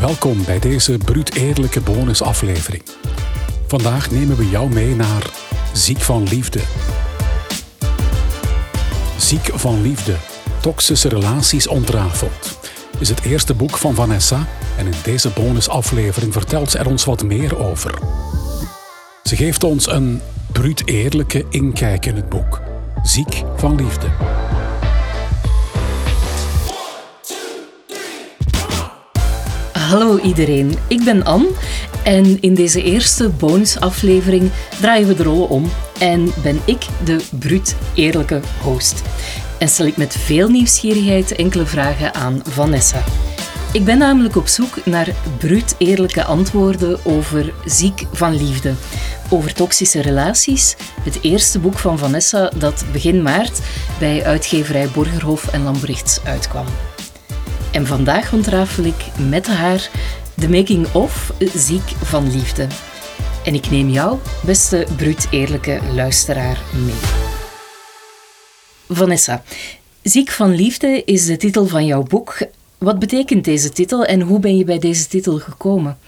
Welkom bij deze bruut eerlijke bonusaflevering. Vandaag nemen we jou mee naar Ziek van Liefde. Ziek van Liefde, toxische relaties ontrafeld, is het eerste boek van Vanessa en in deze bonusaflevering vertelt ze er ons wat meer over. Ze geeft ons een bruut eerlijke inkijk in het boek. Ziek van Liefde. Hallo iedereen, ik ben Anne en in deze eerste bonusaflevering draaien we de rollen om en ben ik de bruut eerlijke host. En stel ik met veel nieuwsgierigheid enkele vragen aan Vanessa. Ik ben namelijk op zoek naar bruut eerlijke antwoorden over ziek van liefde, over toxische relaties, het eerste boek van Vanessa dat begin maart bij uitgeverij Borgerhof en Lambrechts uitkwam. En vandaag ontrafel ik met haar de making-of Ziek van Liefde. En ik neem jou, beste bruut eerlijke luisteraar, mee. Vanessa, Ziek van Liefde is de titel van jouw boek. Wat betekent deze titel en hoe ben je bij deze titel gekomen?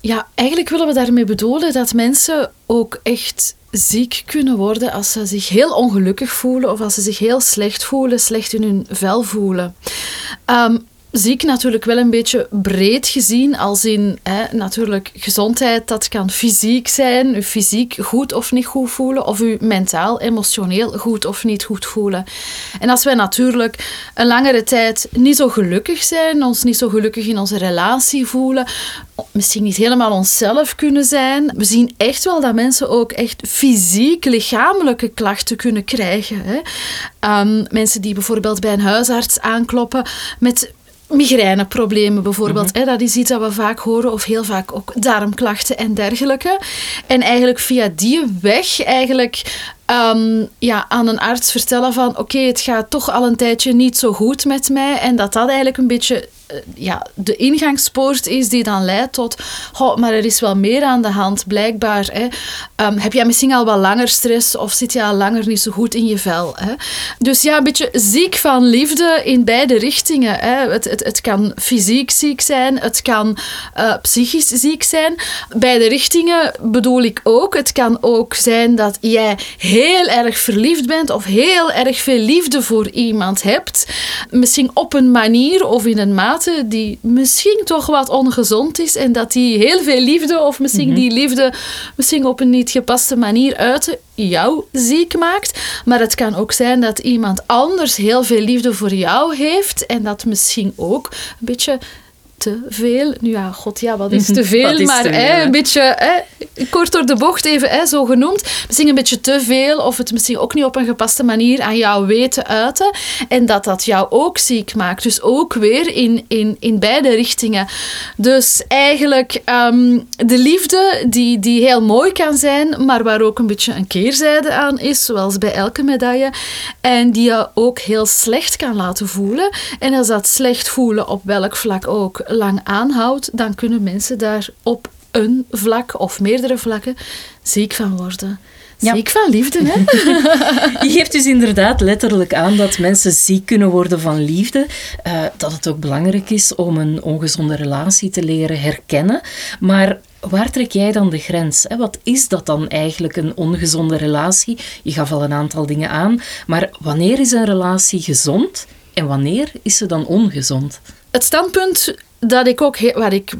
Ja, eigenlijk willen we daarmee bedoelen dat mensen ook echt ziek kunnen worden als ze zich heel ongelukkig voelen of als ze zich heel slecht voelen, slecht in hun vel voelen. Ehm, ziek natuurlijk wel een beetje breed gezien, als in hè, natuurlijk gezondheid, dat kan fysiek zijn, u fysiek goed of niet goed voelen, of u mentaal, emotioneel goed of niet goed voelen. En als wij natuurlijk een langere tijd niet zo gelukkig zijn, ons niet zo gelukkig in onze relatie voelen, misschien niet helemaal onszelf kunnen zijn, we zien echt wel dat mensen ook echt fysiek, lichamelijke klachten kunnen krijgen. Hè. Um, mensen die bijvoorbeeld bij een huisarts aankloppen met migraineproblemen bijvoorbeeld. Mm Dat is iets dat we vaak horen, of heel vaak ook darmklachten en dergelijke. En eigenlijk via die weg eigenlijk um, ja, aan een arts vertellen van oké, het gaat toch al een tijdje niet zo goed met mij. En dat dat eigenlijk een beetje ja, de ingangspoort is die dan leidt tot oh, maar er is wel meer aan de hand, blijkbaar. Hè. Um, heb jij misschien al wel langer stress of zit je al langer niet zo goed in je vel? Hè? Dus ja, een beetje ziek van liefde in beide richtingen. Hè. Het, het, het kan fysiek ziek zijn, het kan uh, psychisch ziek zijn. Beide richtingen bedoel ik ook. Het kan ook zijn dat jij heel erg verliefd bent of heel erg veel liefde voor iemand hebt. Misschien op een manier of in een die misschien toch wat ongezond is en dat die heel veel liefde of misschien mm -hmm. die liefde misschien op een niet gepaste manier uiten jou ziek maakt. Maar het kan ook zijn dat iemand anders heel veel liefde voor jou heeft en dat misschien ook een beetje te veel. Nu ja, god ja, wat is te veel? is maar te veel, hè, een beetje hè, kort door de bocht even hè, zo genoemd. Misschien een beetje te veel of het misschien ook niet op een gepaste manier aan jou weten uiten. En dat dat jou ook ziek maakt. Dus ook weer in, in, in beide richtingen. Dus eigenlijk um, de liefde die, die heel mooi kan zijn, maar waar ook een beetje een keerzijde aan is, zoals bij elke medaille. En die je ook heel slecht kan laten voelen. En als dat slecht voelen op welk vlak ook lang aanhoudt, dan kunnen mensen daar op een vlak of meerdere vlakken ziek van worden. Ja. Ziek van liefde, hè? Je geeft dus inderdaad letterlijk aan dat mensen ziek kunnen worden van liefde. Uh, dat het ook belangrijk is om een ongezonde relatie te leren herkennen. Maar waar trek jij dan de grens? Wat is dat dan eigenlijk, een ongezonde relatie? Je gaf al een aantal dingen aan. Maar wanneer is een relatie gezond en wanneer is ze dan ongezond? Het standpunt dat ik ook, waar ik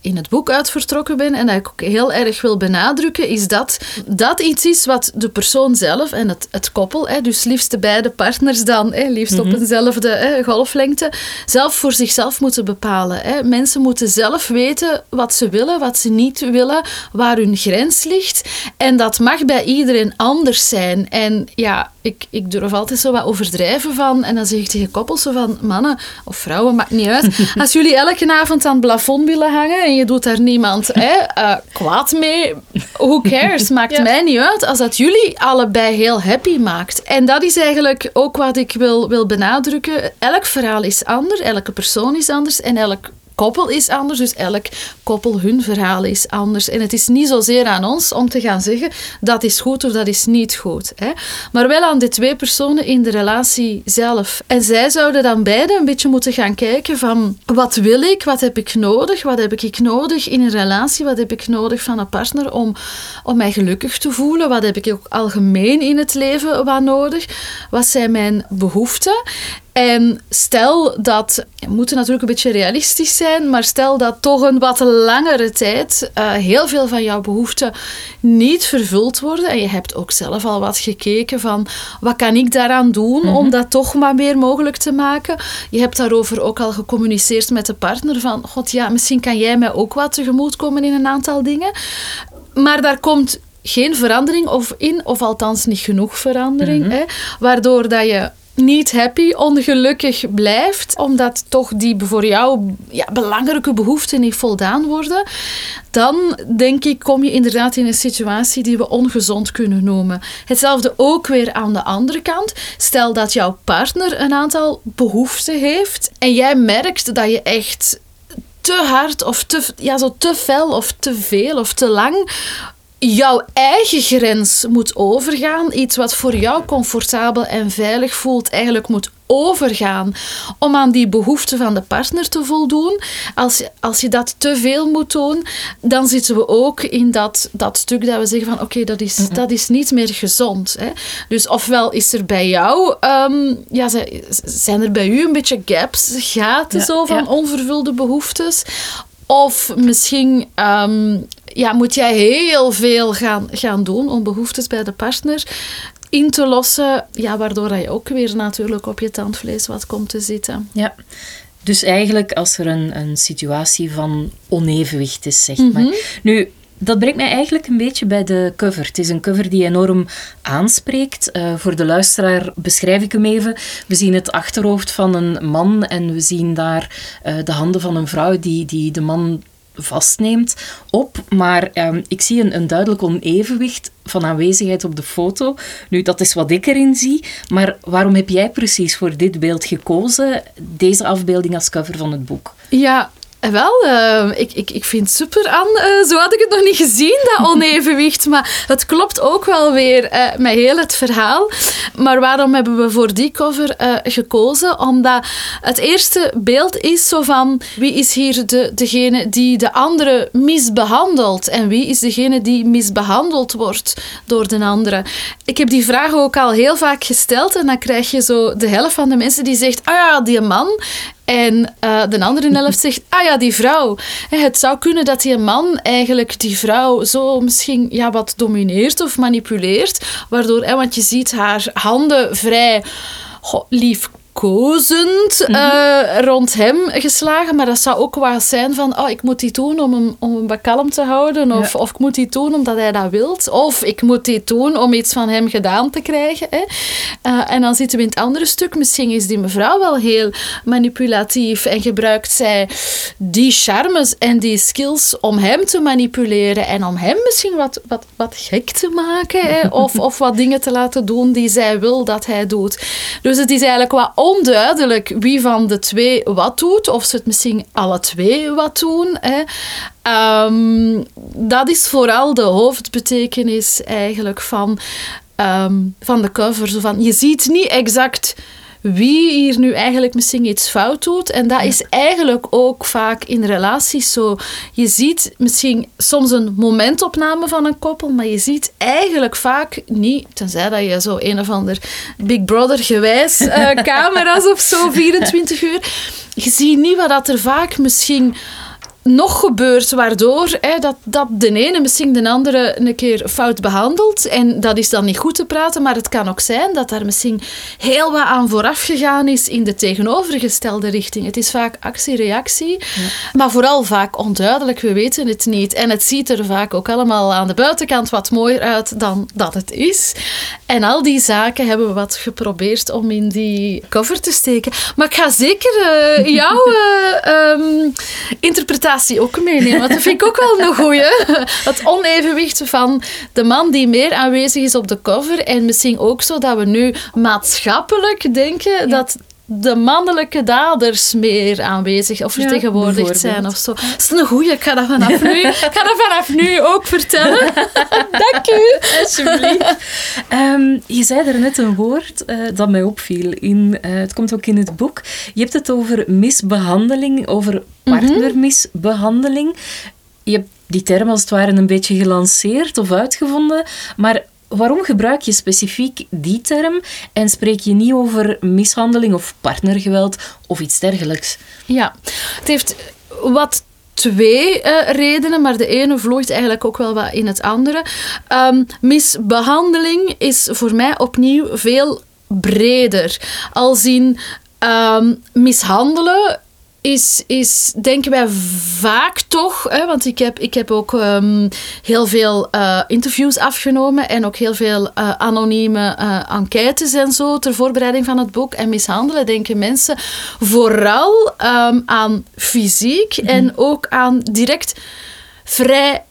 in het boek uit vertrokken ben en dat ik ook heel erg wil benadrukken, is dat dat iets is wat de persoon zelf en het, het koppel, hè, dus liefst de beide partners dan, hè, liefst mm -hmm. op eenzelfde hè, golflengte, zelf voor zichzelf moeten bepalen. Hè. Mensen moeten zelf weten wat ze willen, wat ze niet willen, waar hun grens ligt. En dat mag bij iedereen anders zijn. En ja, ik, ik durf altijd zo wat overdrijven van, en dan zeg ik tegen koppels zo van, mannen of vrouwen, maakt niet uit. Als jullie elke avond aan het plafond willen hangen en je doet daar niemand hè, uh, kwaad mee, who cares? Maakt ja. mij niet uit als dat jullie allebei heel happy maakt. En dat is eigenlijk ook wat ik wil, wil benadrukken. Elk verhaal is anders, elke persoon is anders en elk koppel is anders, dus elk koppel, hun verhaal is anders. En het is niet zozeer aan ons om te gaan zeggen dat is goed of dat is niet goed. Hè? Maar wel aan de twee personen in de relatie zelf. En zij zouden dan beide een beetje moeten gaan kijken van wat wil ik, wat heb ik nodig, wat heb ik nodig in een relatie, wat heb ik nodig van een partner om, om mij gelukkig te voelen, wat heb ik ook algemeen in het leven wat nodig, wat zijn mijn behoeften. En stel dat, we moeten natuurlijk een beetje realistisch zijn, maar stel dat toch een wat langere tijd uh, heel veel van jouw behoeften niet vervuld worden en je hebt ook zelf al wat gekeken van wat kan ik daaraan doen om mhm. dat toch maar meer mogelijk te maken. Je hebt daarover ook al gecommuniceerd met de partner van, god ja, misschien kan jij mij ook wat tegemoetkomen in een aantal dingen. Maar daar komt geen verandering of in, of althans niet genoeg verandering, mhm. hè, waardoor dat je niet happy, ongelukkig blijft, omdat toch die voor jou ja, belangrijke behoeften niet voldaan worden, dan denk ik kom je inderdaad in een situatie die we ongezond kunnen noemen. Hetzelfde ook weer aan de andere kant. Stel dat jouw partner een aantal behoeften heeft en jij merkt dat je echt te hard of te, ja, zo te fel of te veel of te lang jouw eigen grens moet overgaan. Iets wat voor jou comfortabel en veilig voelt, eigenlijk moet overgaan om aan die behoeften van de partner te voldoen. Als, als je dat te veel moet doen, dan zitten we ook in dat, dat stuk dat we zeggen van oké, dat, is, dat is niet meer gezond. Hè. Dus ofwel is er bij jou, um, ja, zijn er bij u een beetje gaps, gaten zo van onvervulde behoeftes. Of misschien ehm, ja, moet jij heel veel gaan, gaan doen om behoeftes bij de partner in te lossen, ja, waardoor je ook weer natuurlijk op je tandvlees wat komt te zitten. Ja. Dus eigenlijk als er een, een situatie van onevenwicht is, zeg maar. Mhm. Nu, dat brengt mij eigenlijk een beetje bij de cover. Het is een cover die enorm aanspreekt. Uh, voor de luisteraar beschrijf ik hem even. We zien het achterhoofd van een man en we zien daar uh, de handen van een vrouw die, die de man vastneemt op. Maar um, ik zie een, een duidelijk onevenwicht van aanwezigheid op de foto. Nu, dat is wat ik erin zie. Maar waarom heb jij precies voor dit beeld gekozen? Deze afbeelding als cover van het boek? Ja, eh, wel, uh, ik, ik, ik vind het super aan. Uh, zo had ik het nog niet gezien, dat onevenwicht. Maar het klopt ook wel weer uh, met heel het verhaal. Maar waarom hebben we voor die cover gekozen? Omdat het eerste beeld is zo van wie is hier de, degene die de andere misbehandelt? En wie is degene die misbehandeld wordt door de andere? Ik heb die vraag ook al heel vaak gesteld. En dan krijg je zo de helft van de mensen die zegt: Ah ja, die man. En uh, de andere helft zegt, ah ja, die vrouw. Het zou kunnen dat die man eigenlijk die vrouw zo misschien ja, wat domineert of manipuleert. Waardoor, want je ziet haar handen vrij lief kozend mm rond hem geslagen. Maar dat zou ook wel zijn van, oh, ik moet die doen om hem, om hem kalm te houden. Of, of ik moet die doen omdat hij dat wil. Of ik moet die doen om iets van hem gedaan te krijgen. Hè. Uh, en dan zitten we in het andere stuk. Misschien is die mevrouw wel heel manipulatief en gebruikt zij die charmes en die skills om hem te manipuleren en om hem misschien wat, wat, wat gek te maken. Hè. Of, of wat dingen te laten doen die zij wil dat hij doet. Dus het is eigenlijk wat onduidelijk wie van de twee wat doet, of ze het misschien alle twee wat doen. Hè. Ehm, dat is vooral de hoofdbetekenis eigenlijk van, ehm, van de cover. Zo van, je ziet niet exact wie hier nu eigenlijk misschien iets fout doet. En dat is eigenlijk ook vaak in relaties zo. Je ziet misschien soms een momentopname van een koppel, maar je ziet eigenlijk vaak niet, tenzij dat je zo een of ander Big Brother gewijs uh, camera's of zo, 24 uur. Je ziet niet wat dat er vaak misschien nog gebeurt, waardoor hè, dat, dat de ene misschien de andere een keer fout behandelt. En dat is dan niet goed te praten, maar het kan ook zijn dat daar misschien heel wat aan vooraf gegaan is in de tegenovergestelde richting. Het is vaak actie-reactie, maar vooral vaak onduidelijk. We weten het niet. En het ziet er vaak ook allemaal aan de buitenkant wat mooier uit dan dat het is. En al die zaken hebben we wat geprobeerd om in die cover te steken. Maar ik ga zeker uh, jouw uh, um, interpretatie ook meenemen. Want dat vind ik ook wel een goeie. Het onevenwicht van de man die meer aanwezig is op de cover. En misschien ook zo dat we nu maatschappelijk denken dat de mannelijke daders meer aanwezig of vertegenwoordigd zijn of zo. Dat is een goeie, ik ga dat vanaf nu, ik ga dat vanaf nu ook vertellen. Dank u. Alsjeblieft. Um, je zei er net een woord uh, dat mij opviel. In, uh, het komt ook in het boek. Je hebt het over misbehandeling, over partnermisbehandeling. Je hebt die term als het ware een beetje gelanceerd of uitgevonden, maar waarom gebruik je specifiek die term en spreek je niet over mishandeling of partnergeweld of iets dergelijks? Ja, het heeft wat twee uh, redenen, maar de ene vloeit eigenlijk ook wel wat in het andere. Um, misbehandeling is voor mij opnieuw veel breder. Als in um, mishandelen is, is denken wij vaak toch, hè, want ik heb, ik heb ook um, heel veel uh, interviews afgenomen en ook heel veel uh, anonieme uh, enquêtes en zo ter voorbereiding van het boek. En mishandelen denken mensen vooral um, aan fysiek mm -hmm. en ook aan direct vrij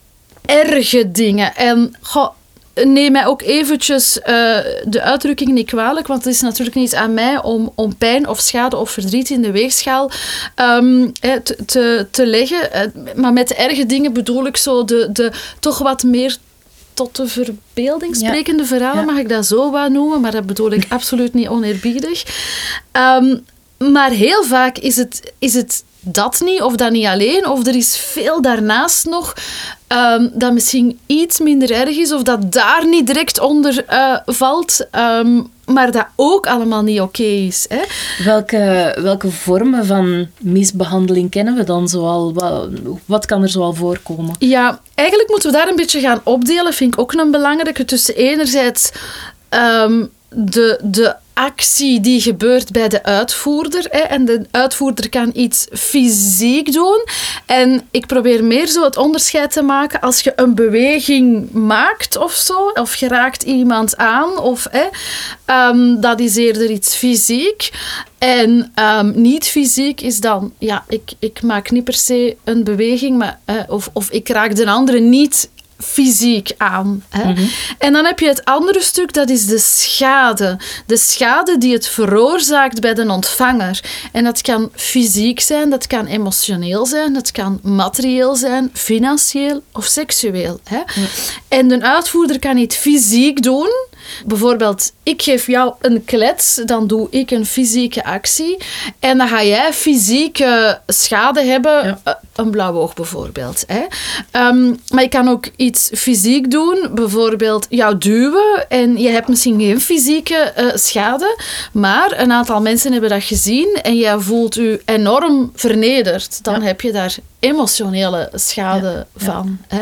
erge dingen. En goh, neem mij ook eventjes uh, de uitdrukking niet kwalijk, want het is natuurlijk niet aan mij om, om pijn of schade of verdriet in de weegschaal um, te, te, te leggen. Uh, maar met erge dingen bedoel ik zo de, de toch wat meer tot de verbeelding sprekende ja. verhalen, ja. mag ik dat zo wat noemen, maar dat bedoel ik absoluut niet oneerbiedig. Um, maar heel vaak is het, is het dat niet, of dat niet alleen, of er is veel daarnaast nog um, dat misschien iets minder erg is, of dat daar niet direct onder uh, valt, um, maar dat ook allemaal niet oké okay is. Hè? Welke, welke vormen van misbehandeling kennen we dan zoal? Wat, wat kan er zoal voorkomen? Ja, eigenlijk moeten we daar een beetje gaan opdelen, vind ik ook een belangrijke, tussen enerzijds um, de, de actie die gebeurt bij de uitvoerder. Hè, en de uitvoerder kan iets fysiek doen. En ik probeer meer zo het onderscheid te maken als je een beweging maakt of zo, of je raakt iemand aan, of hè, um, dat is eerder iets fysiek. En um, niet fysiek is dan, ja, ik, ik maak niet per se een beweging, maar, uh, of, of ik raak de andere niet fysiek aan. Hè? Mm -hmm. En dan heb je het andere stuk, dat is de schade. De schade die het veroorzaakt bij de ontvanger. En dat kan fysiek zijn, dat kan emotioneel zijn, dat kan materieel zijn, financieel of seksueel. Hè? Mm. En de uitvoerder kan niet fysiek doen, Bijvoorbeeld, ik geef jou een klets, dan doe ik een fysieke actie. En dan ga jij fysieke schade hebben, ja. Eh, een blauw oog bijvoorbeeld. Hè. Um, maar je kan ook iets fysiek doen, bijvoorbeeld jou duwen. En je hebt misschien geen fysieke uh, schade, maar een aantal mensen hebben dat gezien en jij voelt je enorm vernederd. Dan ja. heb je daar emotionele schade ja, van. Hè?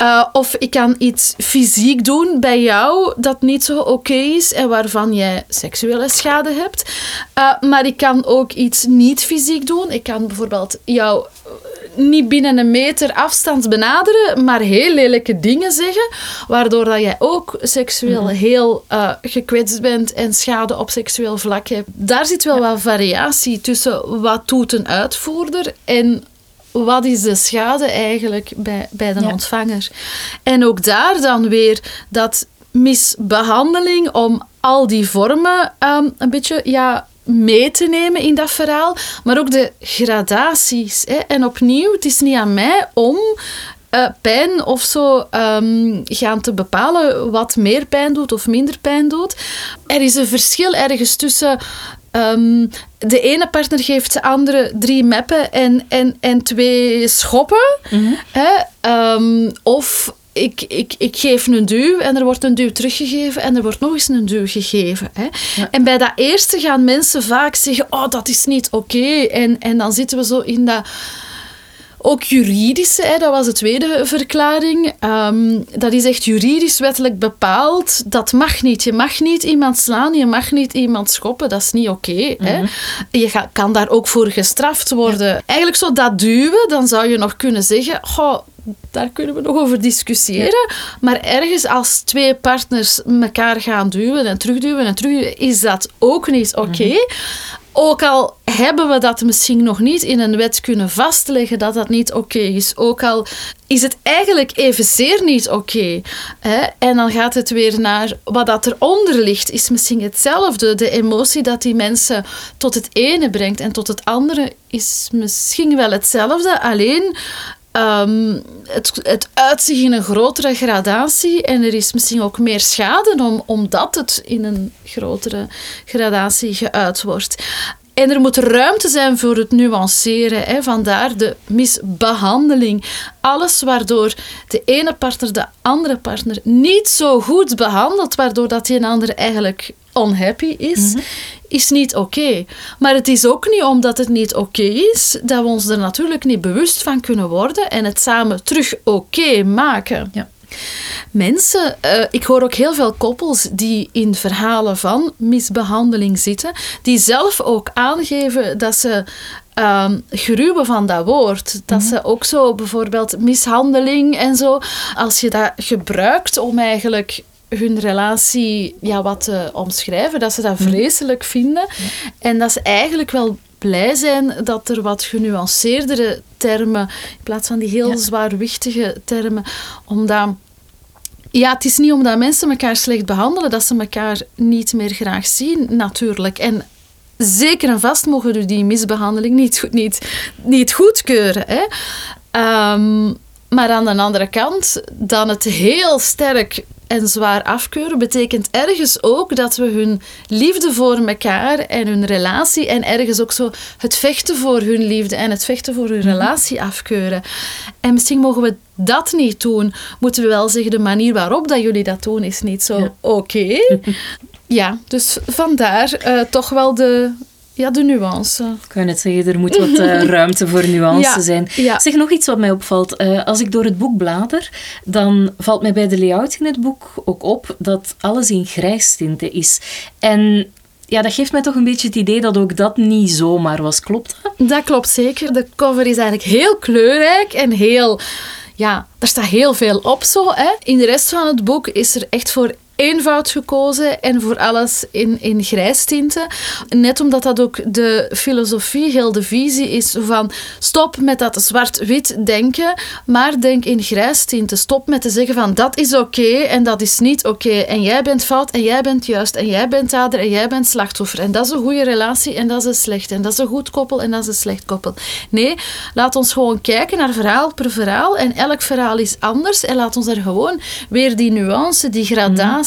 Uh, of ik kan iets fysiek doen bij jou dat niet zo oké okay is en waarvan jij seksuele schade hebt. Uh, maar ik kan ook iets niet fysiek doen. Ik kan bijvoorbeeld jou niet binnen een meter afstand benaderen, maar heel lelijke dingen zeggen, waardoor dat jij ook seksueel mm -hmm. heel uh, gekwetst bent en schade op seksueel vlak hebt. Daar zit wel ja. wat variatie tussen wat doet een uitvoerder en wat is de schade eigenlijk bij, bij de ja. ontvanger. En ook daar dan weer dat misbehandeling om al die vormen um, een beetje ja, mee te nemen in dat verhaal, maar ook de gradaties. Hè. En opnieuw, het is niet aan mij om uh, pijn of zo um, gaan te bepalen wat meer pijn doet of minder pijn doet. Er is een verschil ergens tussen Um, de ene partner geeft de andere drie meppen en, en, en twee schoppen. Mm -hmm. hè? Um, of ik, ik, ik geef een duw en er wordt een duw teruggegeven en er wordt nog eens een duw gegeven. Hè. Ja. En bij dat eerste gaan mensen vaak zeggen, oh, dat is niet oké. Okay. En, en dan zitten we zo in dat... Ook juridische, hè, dat was de tweede verklaring. Um, dat is echt juridisch wettelijk bepaald. Dat mag niet. Je mag niet iemand slaan, je mag niet iemand schoppen. Dat is niet oké. Okay, mm -hmm. Je ga, kan daar ook voor gestraft worden. Ja. Eigenlijk zo dat duwen, dan zou je nog kunnen zeggen... Goh, daar kunnen we nog over discussiëren. Ja. Maar ergens als twee partners elkaar gaan duwen en terugduwen en terugduwen, is dat ook niet oké. Okay. Mm -hmm. Ook al hebben we dat misschien nog niet in een wet kunnen vastleggen dat dat niet oké is. Ook al is het eigenlijk evenzeer niet oké. en dan gaat het weer naar wat dat eronder ligt, is misschien hetzelfde. De emotie dat die mensen tot het ene brengt en tot het andere is misschien wel hetzelfde. Alleen Um, het, het uitzicht in een grotere gradatie en er is misschien ook meer schade om, omdat het in een grotere gradatie geuit wordt. En er moet ruimte zijn voor het nuanceren. Hè. Vandaar de misbehandeling. Alles waardoor de ene partner de andere partner niet zo goed behandelt, waardoor dat die een ander eigenlijk unhappy is, mhm. is niet oké. Maar het is ook niet omdat het niet oké is, dat we ons er natuurlijk niet bewust van kunnen worden en het samen terug oké maken. Ja. Mensen, uh, ik hoor ook heel veel koppels die in verhalen van misbehandeling zitten, die zelf ook aangeven dat ze um, gruwen van dat woord. Dat mhm. ze ook zo bijvoorbeeld mishandeling en zo, als je dat gebruikt om eigenlijk hun relatie ja, wat te omschrijven, dat ze dat mhm. vreselijk vinden. En dat ze eigenlijk wel blij zijn dat er wat genuanceerdere termen, in plaats van die heel zwaarwichtige termen, omdat ja, het is niet omdat mensen elkaar slecht behandelen dat ze elkaar niet meer graag zien, natuurlijk. En zeker en vast mogen we die misbehandeling niet, niet, niet goedkeuren. Hè. Um, maar aan de andere kant, dan het heel sterk en zwaar afkeuren betekent ergens ook dat we hun liefde voor elkaar en hun relatie en ergens ook zo het vechten voor hun liefde en het vechten voor hun mhm. relatie afkeuren. En misschien mogen we dat niet doen. Moeten we wel zeggen, de manier waarop dat jullie dat doen is niet zo oké. ja, dus vandaar uh, toch wel de, ja, de nuance. Ik kan net zeggen, er moet wat uh, ruimte voor nuance zijn. Ja. Zeg nog iets wat mij opvalt. Uh, als ik door het boek blader, dan valt mij bij de layout in het boek ook op dat alles in grijstinten is. En ja, dat geeft mij toch een beetje het idee dat ook dat niet zomaar was. Klopt dat? Dat klopt zeker. De cover is eigenlijk heel kleurrijk en heel... Ja, er staat heel veel op zo. Hè. In de rest van het boek is er echt voor eenvoud gekozen en voor alles in, in grijstinten. Net omdat dat ook de filosofie, heel de visie is van stop met dat zwart-wit denken, maar denk in grijstinten. Stop met te zeggen van dat is oké en dat is niet oké. En jij bent fout en jij bent juist en jij bent dader en jij bent slachtoffer. En dat is een goede relatie en dat is een slecht. En dat is een goed koppel en dat is een slecht koppel. Nee, laat ons gewoon kijken naar verhaal per verhaal en elk verhaal is anders en laat ons er gewoon weer die nuance, die gradatie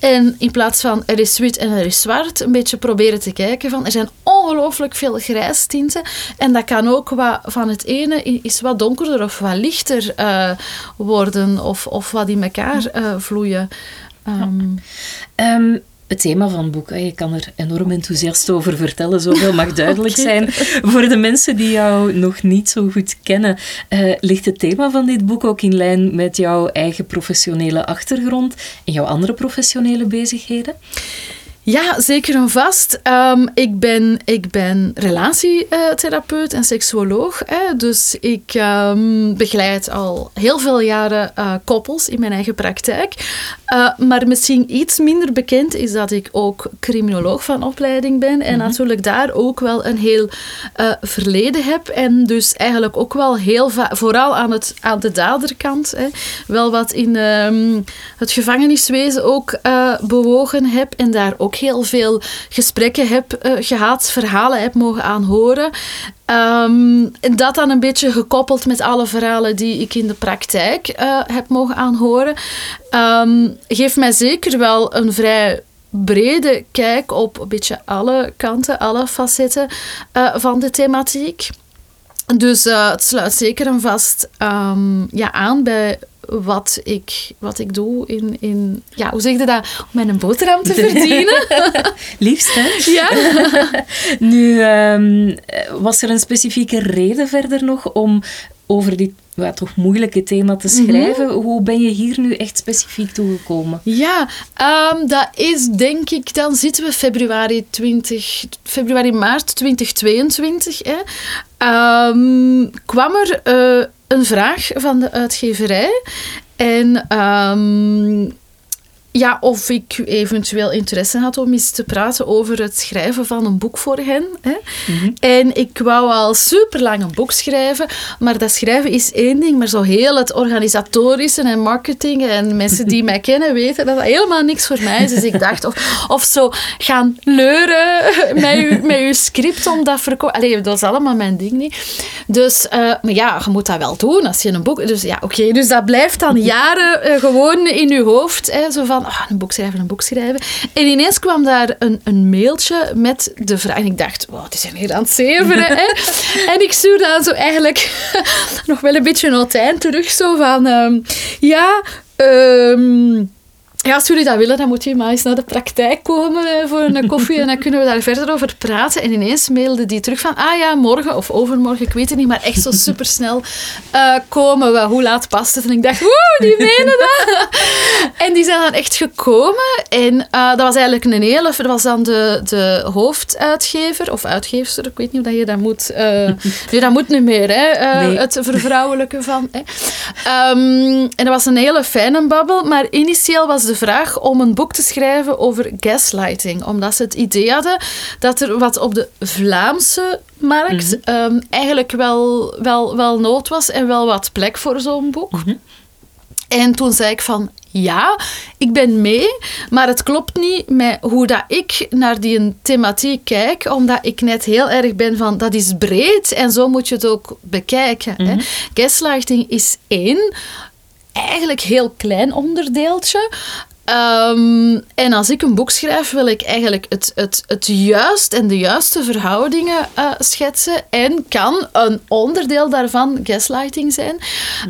en in plaats van er is wit en er is zwart, een beetje proberen te kijken van er zijn ongelooflijk veel grijstinten. En dat kan ook wat van het ene is wat donkerder of wat lichter uh, worden of, of wat in elkaar uh, vloeien. Um, um, het thema van het boek. Je kan er enorm enthousiast over vertellen, zoveel mag duidelijk zijn. Voor de mensen die jou nog niet zo goed kennen, uh, ligt het thema van dit boek ook in lijn met jouw eigen professionele achtergrond en jouw andere professionele bezigheden? Ja, zeker en vast. Um, ik, ben, ik ben relatietherapeut en seksuoloog. Hè, dus ik um, begeleid al heel veel jaren uh, koppels in mijn eigen praktijk. Uh, maar misschien iets minder bekend is dat ik ook criminoloog van opleiding ben. En mhm. natuurlijk daar ook wel een heel uh, verleden heb. En dus eigenlijk ook wel heel vooral aan, het, aan de daderkant, hè, wel wat in um, het gevangeniswezen ook bewogen heb. En daar ook heel veel gesprekken heb uh, gehad, verhalen heb mogen aanhoren. Um, dat dan een beetje gekoppeld met alle verhalen die ik in de praktijk uh, heb mogen aanhoren, um, geeft mij zeker wel een vrij brede kijk op een beetje alle kanten, alle facetten uh, van de thematiek. Dus uh, het sluit zeker en vast um, ja, aan bij wat ik, wat ik doe in, in... Ja, hoe zeg je dat? Om mijn boterham te verdienen. Liefst, hè? Ja. nu, um, was er een specifieke reden verder nog om over dit ja, toch moeilijke thema te schrijven. Mhm. Hoe ben je hier nu echt specifiek toegekomen? Ja, um, dat is denk ik, dan zitten we februari 20, februari, maart 2022. Hè. Um, kwam er uh, een vraag van de uitgeverij. En um, ja, of ik eventueel interesse had om eens te praten over het schrijven van een boek voor hen. Hè. En ik wou al super lang een boek schrijven, maar dat schrijven is één ding, maar zo heel het organisatorische en marketing en mensen die mij kennen weten dat dat helemaal niks voor mij is. Dus ik dacht, of, of zo gaan leuren met je, met je script om dat verkopen. Allee, dat is allemaal mijn ding niet. Dus, eh, maar ja, je moet dat wel doen als je een boek... Dus ja, oké, dus dat blijft dan jaren eh, gewoon in je hoofd. Hè, zo van, ah, een boek schrijven, een boek schrijven. En ineens kwam daar een, een mailtje met de vraag. En ik dacht, wow, die zijn hier aan het zeveren. hè. En ik stuurde dan zo eigenlijk nog wel een beetje een terug. Zo van, ehm, ja... ehm, ja, als jullie dat willen, dan moet je maar eens naar de praktijk komen eh, voor een koffie en dan kunnen we daar verder over praten. En ineens mailde die terug van, ah ja, morgen of overmorgen, ik weet het niet, maar echt zo supersnel eh komen we. Hoe laat past het? En ik dacht, woe, die menen dat. en die zijn dan echt gekomen. En eh, dat was eigenlijk een hele... Dat was dan de, de hoofduitgever, of uitgeefster, ik weet niet hoe dat je dat moet... eh nee, dat moet niet meer, hè. Nee. Het vervrouwelijken van. Hè. Ehm, en dat was een hele fijne babbel, maar initieel was de vraag om een boek te schrijven over gaslighting. Omdat ze het idee hadden dat er wat op de Vlaamse markt ehm, eigenlijk wel, wel, wel nood was en wel wat plek voor zo'n boek. En toen zei ik van, ja, ik ben mee, maar het klopt niet met hoe dat ik naar die thematiek kijk, omdat ik net heel erg ben van, dat is breed en zo moet je het ook bekijken. hè. Gaslighting is één, eigenlijk heel klein onderdeeltje. Ehm, en als ik een boek schrijf, wil ik eigenlijk het, het, het juist en de juiste verhoudingen eh, schetsen. En kan een onderdeel daarvan gaslighting zijn.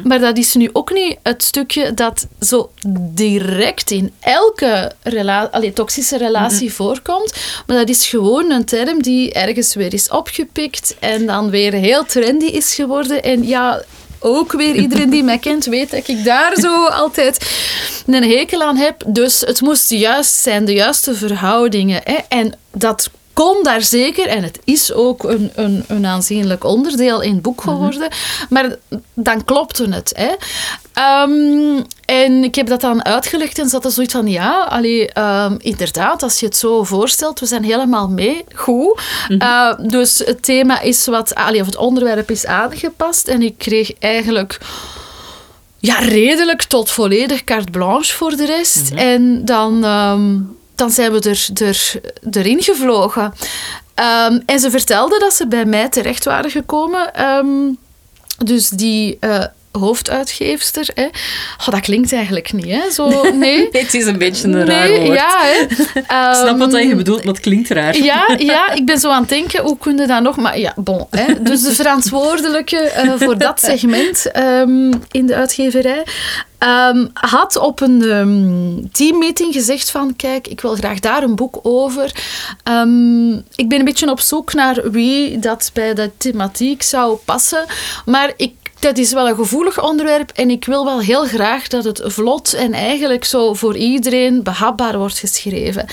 Maar dat is nu ook niet het stukje dat zo direct in elke rela allee, toxische relatie voorkomt. Maar dat is gewoon een term die ergens weer is opgepikt en dan weer heel trendy is geworden. En ja, ook weer iedereen die mij kent weet dat ik daar zo altijd een hekel aan heb. Dus het moest juist zijn, de juiste verhoudingen. Hè. En dat kon daar zeker, en het is ook een, een, een aanzienlijk onderdeel in het boek geworden, maar dan klopte het. Hè. Ehm, en ik heb dat dan uitgelegd en zat er zoiets van, ja, allee, ehm, inderdaad, als je het zo voorstelt, we zijn helemaal mee, goed. Uh, dus het thema is wat, allee, of het onderwerp is aangepast en ik kreeg eigenlijk ja, redelijk tot volledig carte blanche voor de rest. En dan, ehm, dan zijn we er, er, erin gevlogen. Ehm, en ze vertelde dat ze bij mij terecht waren gekomen. Ehm, dus die eh, hoofduitgeefster, hè. Oh, dat klinkt eigenlijk niet, hè? Zo, nee. het is een beetje een raar nee, woord. ja, hè. Ik snap wat Ehm, je bedoelt, maar het klinkt raar. ja, ja, ik ben zo aan het denken, hoe kun je dat nog... Maar ja, bon. Hè. Dus de verantwoordelijke eh, voor dat segment ehm, in de uitgeverij ehm, had op een ehm, teammeeting gezegd van, kijk, ik wil graag daar een boek over. Ehm, ik ben een beetje op zoek naar wie dat bij de thematiek zou passen, maar ik dat is wel een gevoelig onderwerp en ik wil wel heel graag dat het vlot en eigenlijk zo voor iedereen behapbaar wordt geschreven.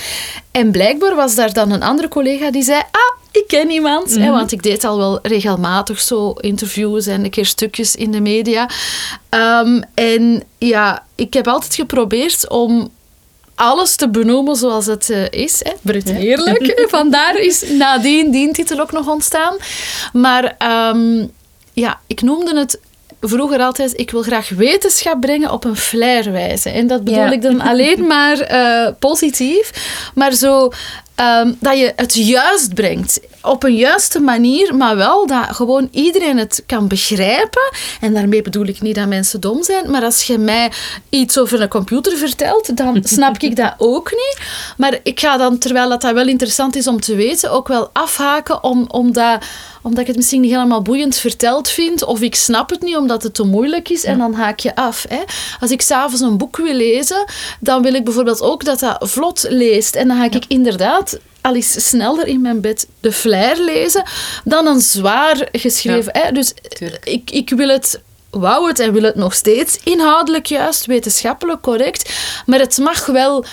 En blijkbaar was daar dan een andere collega die zei, ah, ik ken iemand. hè, want ik deed al wel regelmatig zo interviews en een keer stukjes in de media. Ehm, en ja, ik heb altijd geprobeerd om alles te benoemen zoals het eh, is. Hè. Brut heerlijk. Vandaar is nadien die titel ook nog ontstaan. Maar ehm, ja, ik noemde het vroeger altijd, ik wil graag wetenschap brengen op een flairwijze. En dat bedoel Ja. ik dan alleen maar eh, positief. Maar zo ehm, dat je het juist brengt. Op een juiste manier, maar wel dat gewoon iedereen het kan begrijpen. En daarmee bedoel ik niet dat mensen dom zijn. Maar als je mij iets over een computer vertelt, dan snap ik dat ook niet. Maar ik ga dan, terwijl dat, dat wel interessant is om te weten, ook wel afhaken om, omdat omdat ik het misschien niet helemaal boeiend verteld vind, of ik snap het niet omdat het te moeilijk is, en dan haak je af. Hè. Als ik s'avonds een boek wil lezen, dan wil ik bijvoorbeeld ook dat dat vlot leest. En dan ga ik inderdaad al eens sneller in mijn bed de flair lezen dan een zwaar geschreven. Hè. Dus tuurlijk. ik, ik wil het wou het en wil het nog steeds inhoudelijk juist, wetenschappelijk correct, maar het mag wel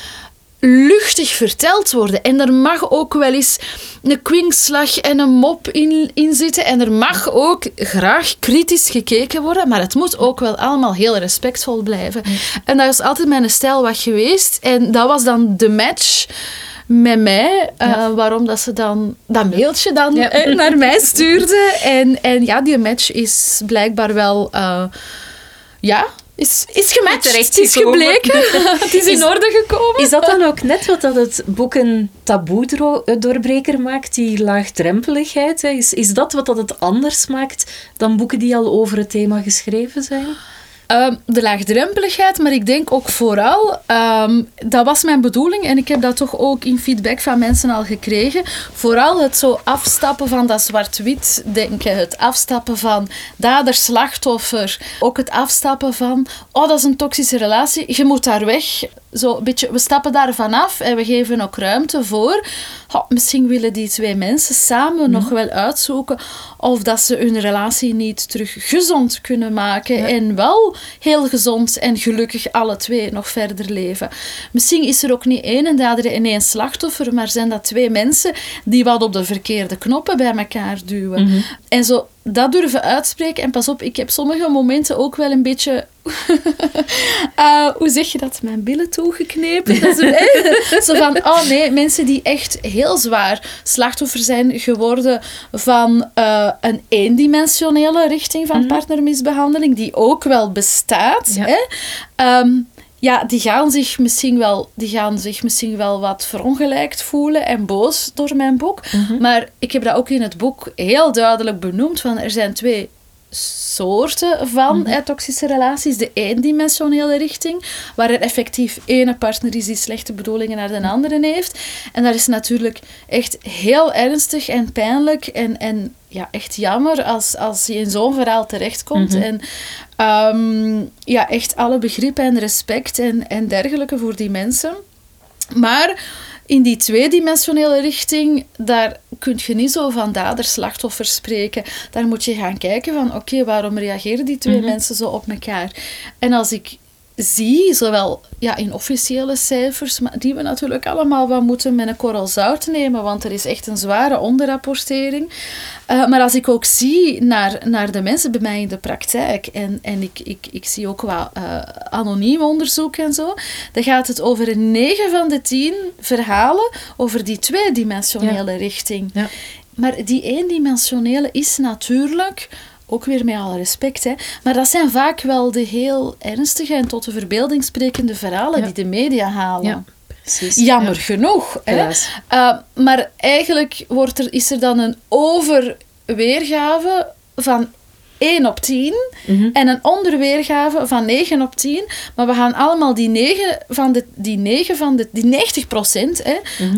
luchtig verteld worden. En er mag ook wel eens een kwinkslag en een mop in, in zitten. En er mag ook graag kritisch gekeken worden, maar het moet ook wel allemaal heel respectvol blijven. En dat is altijd mijn stijl wat geweest. En dat was dan de match met mij, uh, waarom dat ze dan dat mailtje dan Ja. eh, naar mij stuurde. En, en ja, die match is blijkbaar wel... eh, ja, is, is gematcht. Het is gebleken. het is in Is- orde gekomen. Is dat dan ook net wat dat het boek een taboe-doorbreker maakt, die laagdrempeligheid? hè? Is, is dat wat dat het anders maakt dan boeken die al over het thema geschreven zijn? Ehm, de laagdrempeligheid, maar ik denk ook vooral, ehm, dat was mijn bedoeling en ik heb dat toch ook in feedback van mensen al gekregen. Vooral het zo afstappen van dat zwart-wit denken, het afstappen van dader-slachtoffer, ook het afstappen van, oh dat is een toxische relatie, je moet daar weg. Zo een beetje, we stappen daar vanaf en we geven ook ruimte voor. Oh, misschien willen die twee mensen samen nog wel uitzoeken of dat ze hun relatie niet terug gezond kunnen maken en wel heel gezond en gelukkig alle twee nog verder leven. Misschien is er ook niet één dader en één slachtoffer, maar zijn dat twee mensen die wat op de verkeerde knoppen bij elkaar duwen. En zo dat durven uitspreken. En pas op, ik heb sommige momenten ook wel een beetje... eh, hoe zeg je dat? Mijn billen toegeknepen. Dat is zo van, oh nee, mensen die echt heel zwaar slachtoffer zijn geworden van eh, een eendimensionele richting van partnermisbehandeling, die ook wel bestaat. Ja. Hè? Ehm, ja, die gaan, zich misschien wel, die gaan zich misschien wel wat verongelijkt voelen en boos door mijn boek. Maar ik heb dat ook in het boek heel duidelijk benoemd. Van er zijn twee soorten van hè, toxische relaties. De eendimensionele richting, waar er effectief ene partner is die slechte bedoelingen naar de andere heeft. En dat is natuurlijk echt heel ernstig en pijnlijk en, en ja, echt jammer als, als je in zo'n verhaal terechtkomt. En ehm, ja, echt alle begrip en respect en, en dergelijke voor die mensen. Maar in die tweedimensionele richting, daar kun je niet zo van dader-slachtoffer spreken. Daar moet je gaan kijken van, oké, waarom reageren die twee mensen zo op elkaar? En als ik zie, zowel ja, in officiële cijfers, maar die we natuurlijk allemaal wel moeten met een korrel zout nemen, want er is echt een zware onderrapportering. Eh, maar als ik ook zie naar, naar de mensen bij mij in de praktijk, en, en ik, ik, ik zie ook wat eh, anoniem onderzoek en zo, dan gaat het over 9 van de 10 verhalen over die tweedimensionele richting. Ja. Maar die eendimensionele is natuurlijk, ook weer met alle respect, hè, maar dat zijn vaak wel de heel ernstige en tot de verbeelding sprekende verhalen Ja. die de media halen. Ja, precies. Jammer Ja. genoeg. Hè? Uh, maar eigenlijk wordt er, is er dan een overweergave van 1 op 10 Mhm. en een onderweergave van 9 op 10. Maar we gaan allemaal die 9 van de, die 9 van de, die 90 procent hè,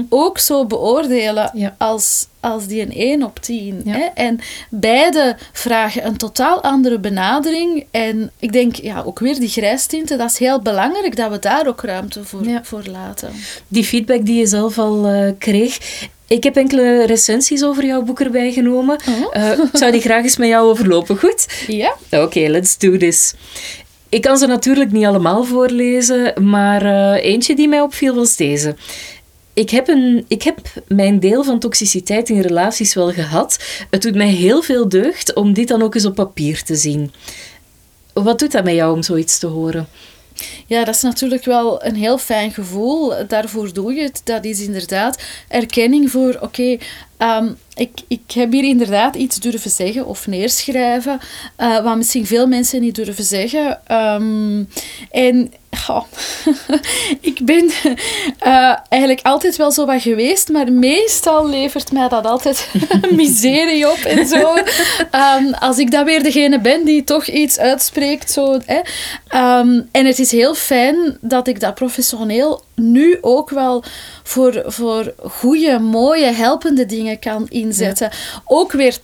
ook zo beoordelen. Ja. als, als die een 1 op 10. Ja. Hè. En beide vragen een totaal andere benadering. En ik denk, ja, ook weer die grijstinten, dat is heel belangrijk dat we daar ook ruimte voor, Ja. voor laten. Die feedback die je zelf al eh, kreeg. Ik heb enkele recensies over jouw boek erbij genomen. Oh. Eh, ik zou die graag eens met jou overlopen, goed? Ja? Oké, let's do this. Ik kan ze natuurlijk niet allemaal voorlezen, maar eh, eentje die mij opviel was deze. Ik heb, een, ik heb mijn deel van toxiciteit in relaties wel gehad. Het doet mij heel veel deugd om dit dan ook eens op papier te zien. Wat doet dat met jou om zoiets te horen? Ja, dat is natuurlijk wel een heel fijn gevoel. Daarvoor doe je het. Dat is inderdaad erkenning voor, oké, ehm, ik, ik heb hier inderdaad iets durven zeggen of neerschrijven, eh, wat misschien veel mensen niet durven zeggen. Ehm, en ik ben eh, eigenlijk altijd wel zo wat geweest, maar meestal levert mij dat altijd miserie op en zo. Ehm, als ik dan weer degene ben die toch iets uitspreekt. Zo, hè. Ehm, en het is heel fijn dat ik dat professioneel nu ook wel voor, voor goede, mooie, helpende dingen kan inzetten. Ook weer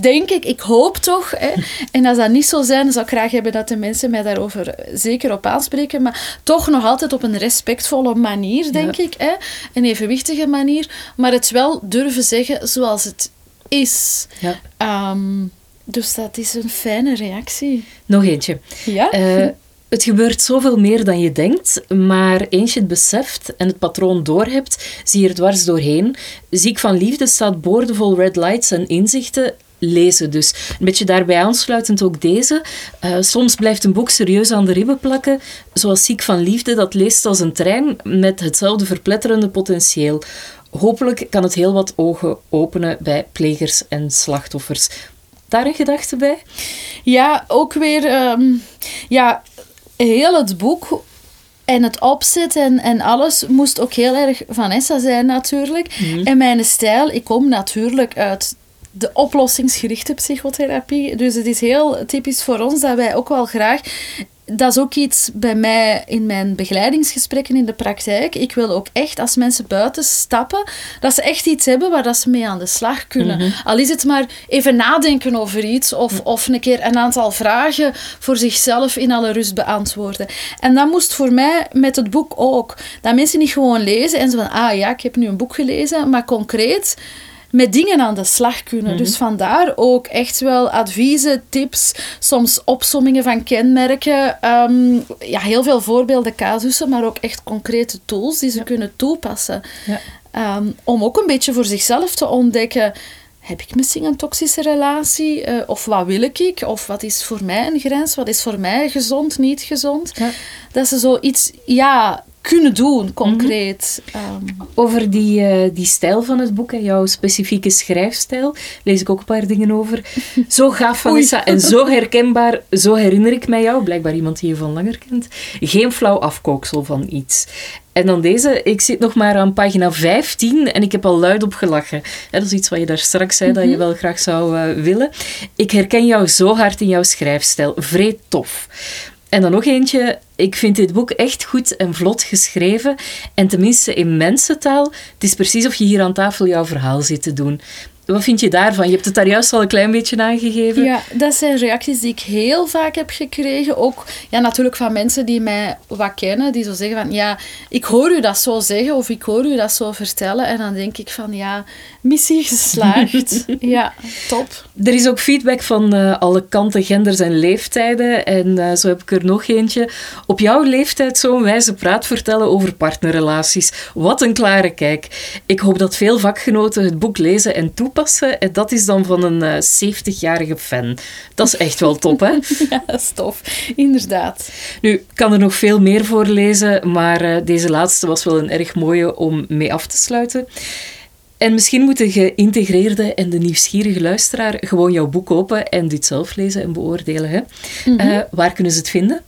denk ik, ik hoop toch, hè, en als dat niet zo zijn, dan zou ik graag hebben dat de mensen mij daarover zeker op aanspreken, maar toch nog altijd op een respectvolle manier, denk ik. Hè, een evenwichtige manier, maar het wel durven zeggen zoals het is. Ja. Ehm, dus dat is een fijne reactie. Nog eentje. Ja? Eh, Het gebeurt zoveel meer dan je denkt, maar eens je het beseft en het patroon doorhebt, zie je er dwars doorheen. Ziek van liefde staat boordevol red lights en inzichten lezen. Dus een beetje daarbij aansluitend ook deze. Uh, soms blijft een boek serieus aan de ribben plakken, zoals Ziek van Liefde, dat leest als een trein met hetzelfde verpletterende potentieel. Hopelijk kan het heel wat ogen openen bij plegers en slachtoffers. Daar een gedachte bij? Ja, ook weer... Um, ja, heel het boek en het opzet en, en alles moest ook heel erg Vanessa zijn natuurlijk. Mhm. En mijn stijl, ik kom natuurlijk uit de oplossingsgerichte psychotherapie. Dus het is heel typisch voor ons dat wij ook wel graag dat is ook iets bij mij in mijn begeleidingsgesprekken in de praktijk. Ik wil ook echt, als mensen buiten stappen, dat ze echt iets hebben waar dat ze mee aan de slag kunnen. Mhm. Al is het maar even nadenken over iets of, of een keer een aantal vragen voor zichzelf in alle rust beantwoorden. En dat moest voor mij met het boek ook. Dat mensen niet gewoon lezen en zo van, ah ja, ik heb nu een boek gelezen, maar concreet met dingen aan de slag kunnen. Dus mhm. vandaar ook echt wel adviezen, tips, soms opsommingen van kenmerken. Ehm, ja, heel veel voorbeelden, casussen, maar ook echt concrete tools die ze kunnen toepassen. Ja. Ehm, om ook een beetje voor zichzelf te ontdekken heb ik misschien een toxische relatie? Uh, of wat wil ik? Of wat is voor mij een grens? Wat is voor mij gezond, niet gezond? Ja. Dat ze zoiets ja, kunnen doen, concreet. Ehm, over die, uh, die stijl van het boek en jouw specifieke schrijfstijl lees ik ook een paar dingen over. Zo gaaf, Vanessa, en zo herkenbaar. Zo herinner ik mij jou, blijkbaar iemand die je van langer kent. Geen flauw afkooksel van iets. En dan deze, ik zit nog maar aan pagina 15 en ik heb al luid op gelachen. Dat is iets wat je daar straks zei, dat je mhm. wel graag zou uh, willen. Ik herken jou zo hard in jouw schrijfstijl. Vreed tof. En dan nog eentje. Ik vind dit boek echt goed en vlot geschreven. En tenminste in mensentaal. Het is precies of je hier aan tafel jouw verhaal zit te doen. Wat vind je daarvan? Je hebt het daar juist al een klein beetje aangegeven. Ja, dat zijn reacties die ik heel vaak heb gekregen. Ook ja, natuurlijk van mensen die mij wat kennen, die zo zeggen van ja, ik hoor u dat zo zeggen of ik hoor u dat zo vertellen. En dan denk ik van ja, missie geslaagd. ja, top. Er is ook feedback van uh, alle kanten, genders en leeftijden. En uh, zo heb ik er nog eentje. Op jouw leeftijd zo'n wijze praat vertellen over partnerrelaties. Wat een klare kijk. Ik hoop dat veel vakgenoten het boek lezen en toepassen. En dat is dan van een uh, eh, 70-jarige fan. Dat is echt wel top, hè? ja, dat is tof. Inderdaad. Nu, ik kan er nog veel meer voor lezen, maar deze laatste was wel een erg mooie om mee af te sluiten. En misschien moet de geïntegreerde en de nieuwsgierige luisteraar gewoon jouw boek open en dit zelf lezen en beoordelen. Hè? Mhm. Eh, waar kunnen ze het vinden?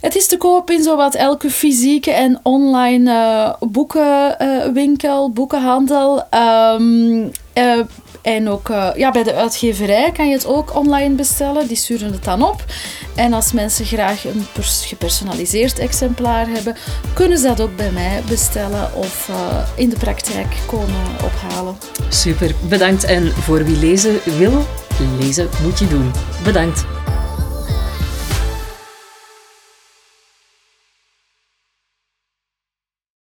Het is te koop in zowat elke fysieke en online uh, boekenwinkel, boekenhandel. Um, en ook uh, ja, bij de uitgeverij kan je het ook online bestellen. Die sturen het dan op. En als mensen graag een gepersonaliseerd exemplaar hebben, kunnen ze dat ook bij mij bestellen of uh, in de praktijk komen ophalen. Super, bedankt. En voor wie lezen wil, lezen moet je doen. Bedankt.